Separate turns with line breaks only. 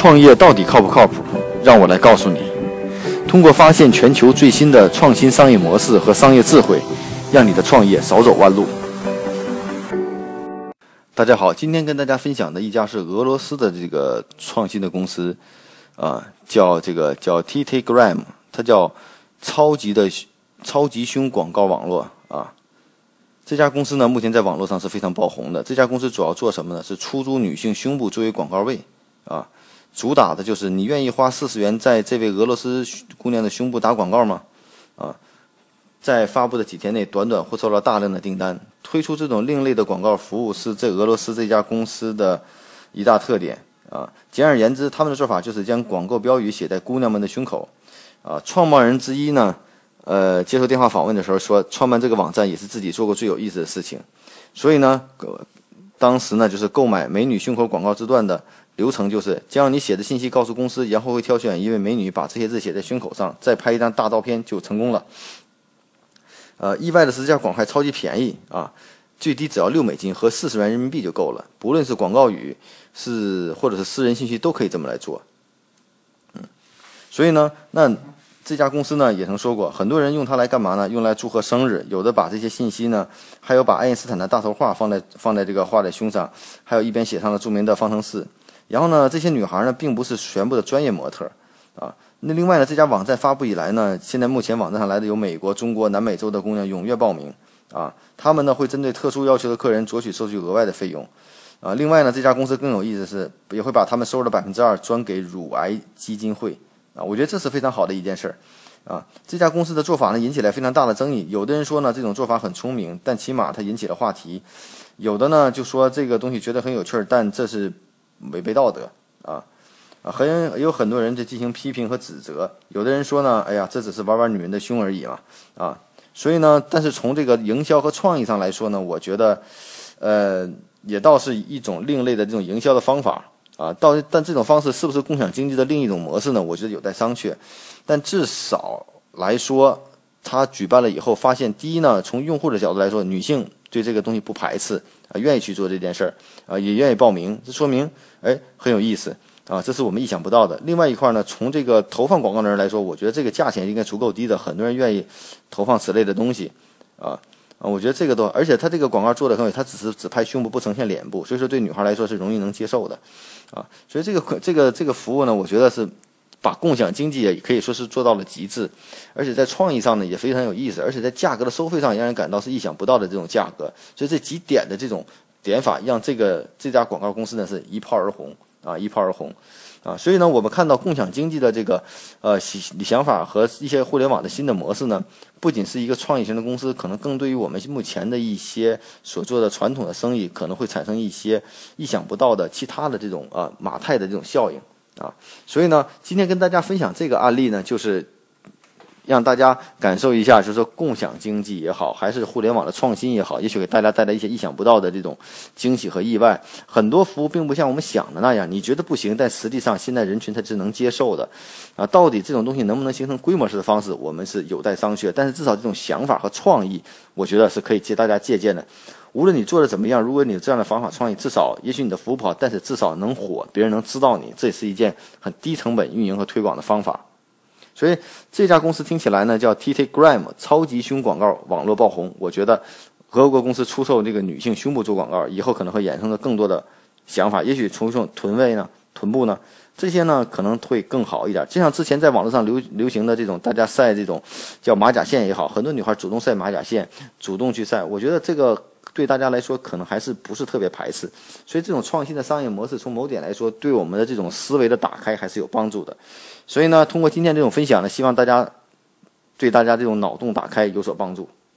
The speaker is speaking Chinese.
创业到底靠不靠谱？让我来告诉你。通过发现全球最新的创新商业模式和商业智慧，让你的创业少走弯路。大家好，今天跟大家分享的一家是俄罗斯的这个创新的公司，啊，叫这个叫 TTgram，它叫超级的超级胸广告网络啊。这家公司呢，目前在网络上是非常爆红的。这家公司主要做什么呢？是出租女性胸部作为广告位啊，主打的就是你愿意花四十元在这位俄罗斯姑娘的胸部打广告吗？啊，在发布的几天内，短短获收了大量的订单。推出这种另类的广告服务是在俄罗斯这家公司的一大特点啊。简而言之，他们的做法就是将广告标语写在姑娘们的胸口啊。创办人之一呢？呃，接受电话访问的时候说，创办这个网站也是自己做过最有意思的事情。所以呢，当时呢，就是购买美女胸口广告字段的流程，就是将你写的信息告诉公司，然后会挑选一位美女把这些字写在胸口上，再拍一张大照片就成功了。呃，意外的是，这家广告超级便宜啊，最低只要六美金和四十元人民币就够了。不论是广告语是或者是私人信息，都可以这么来做。嗯，所以呢，那。这家公司呢也曾说过，很多人用它来干嘛呢？用来祝贺生日，有的把这些信息呢，还有把爱因斯坦的大头画放在放在这个画在胸上，还有一边写上了著名的方程式。然后呢，这些女孩呢并不是全部的专业模特啊。那另外呢，这家网站发布以来呢，现在目前网站上来的有美国、中国、南美洲的姑娘踊跃报名啊。他们呢会针对特殊要求的客人酌取收取额外的费用啊。另外呢，这家公司更有意思是，也会把他们收入的百分之二专给乳癌基金会。啊，我觉得这是非常好的一件事儿，啊，这家公司的做法呢引起了非常大的争议。有的人说呢这种做法很聪明，但起码它引起了话题；有的呢就说这个东西觉得很有趣儿，但这是违背道德啊啊，很有很多人在进行批评和指责。有的人说呢，哎呀，这只是玩玩女人的胸而已嘛，啊，所以呢，但是从这个营销和创意上来说呢，我觉得，呃，也倒是一种另类的这种营销的方法。啊，到但这种方式是不是共享经济的另一种模式呢？我觉得有待商榷。但至少来说，他举办了以后，发现第一呢，从用户的角度来说，女性对这个东西不排斥啊，愿意去做这件事儿啊，也愿意报名，这说明哎很有意思啊，这是我们意想不到的。另外一块呢，从这个投放广告的人来说，我觉得这个价钱应该足够低的，很多人愿意投放此类的东西啊。啊，我觉得这个都，而且他这个广告做的很好，他只是只拍胸部不呈现脸部，所以说对女孩来说是容易能接受的，啊，所以这个这个这个服务呢，我觉得是把共享经济也可以说是做到了极致，而且在创意上呢也非常有意思，而且在价格的收费上让人感到是意想不到的这种价格，所以这几点的这种点法让这个这家广告公司呢是一炮而红啊，一炮而红。啊，所以呢，我们看到共享经济的这个呃想想法和一些互联网的新的模式呢，不仅是一个创意型的公司，可能更对于我们目前的一些所做的传统的生意，可能会产生一些意想不到的其他的这种啊马太的这种效应啊。所以呢，今天跟大家分享这个案例呢，就是。让大家感受一下，就是说共享经济也好，还是互联网的创新也好，也许给大家带来一些意想不到的这种惊喜和意外。很多服务并不像我们想的那样，你觉得不行，但实际上现在人群它是能接受的。啊，到底这种东西能不能形成规模式的方式，我们是有待商榷。但是至少这种想法和创意，我觉得是可以借大家借鉴的。无论你做的怎么样，如果你有这样的方法创意，至少也许你的服务不好，但是至少能火，别人能知道你，这也是一件很低成本运营和推广的方法。所以这家公司听起来呢叫 TTgram 超级胸广告网络爆红，我觉得俄国公司出售这个女性胸部做广告，以后可能会衍生的更多的想法，也许出售臀位呢、臀部呢，这些呢可能会更好一点。就像之前在网络上流流行的这种，大家晒这种叫马甲线也好，很多女孩主动晒马甲线，主动去晒，我觉得这个。对大家来说，可能还是不是特别排斥，所以这种创新的商业模式，从某点来说，对我们的这种思维的打开还是有帮助的。所以呢，通过今天这种分享呢，希望大家对大家这种脑洞打开有所帮助。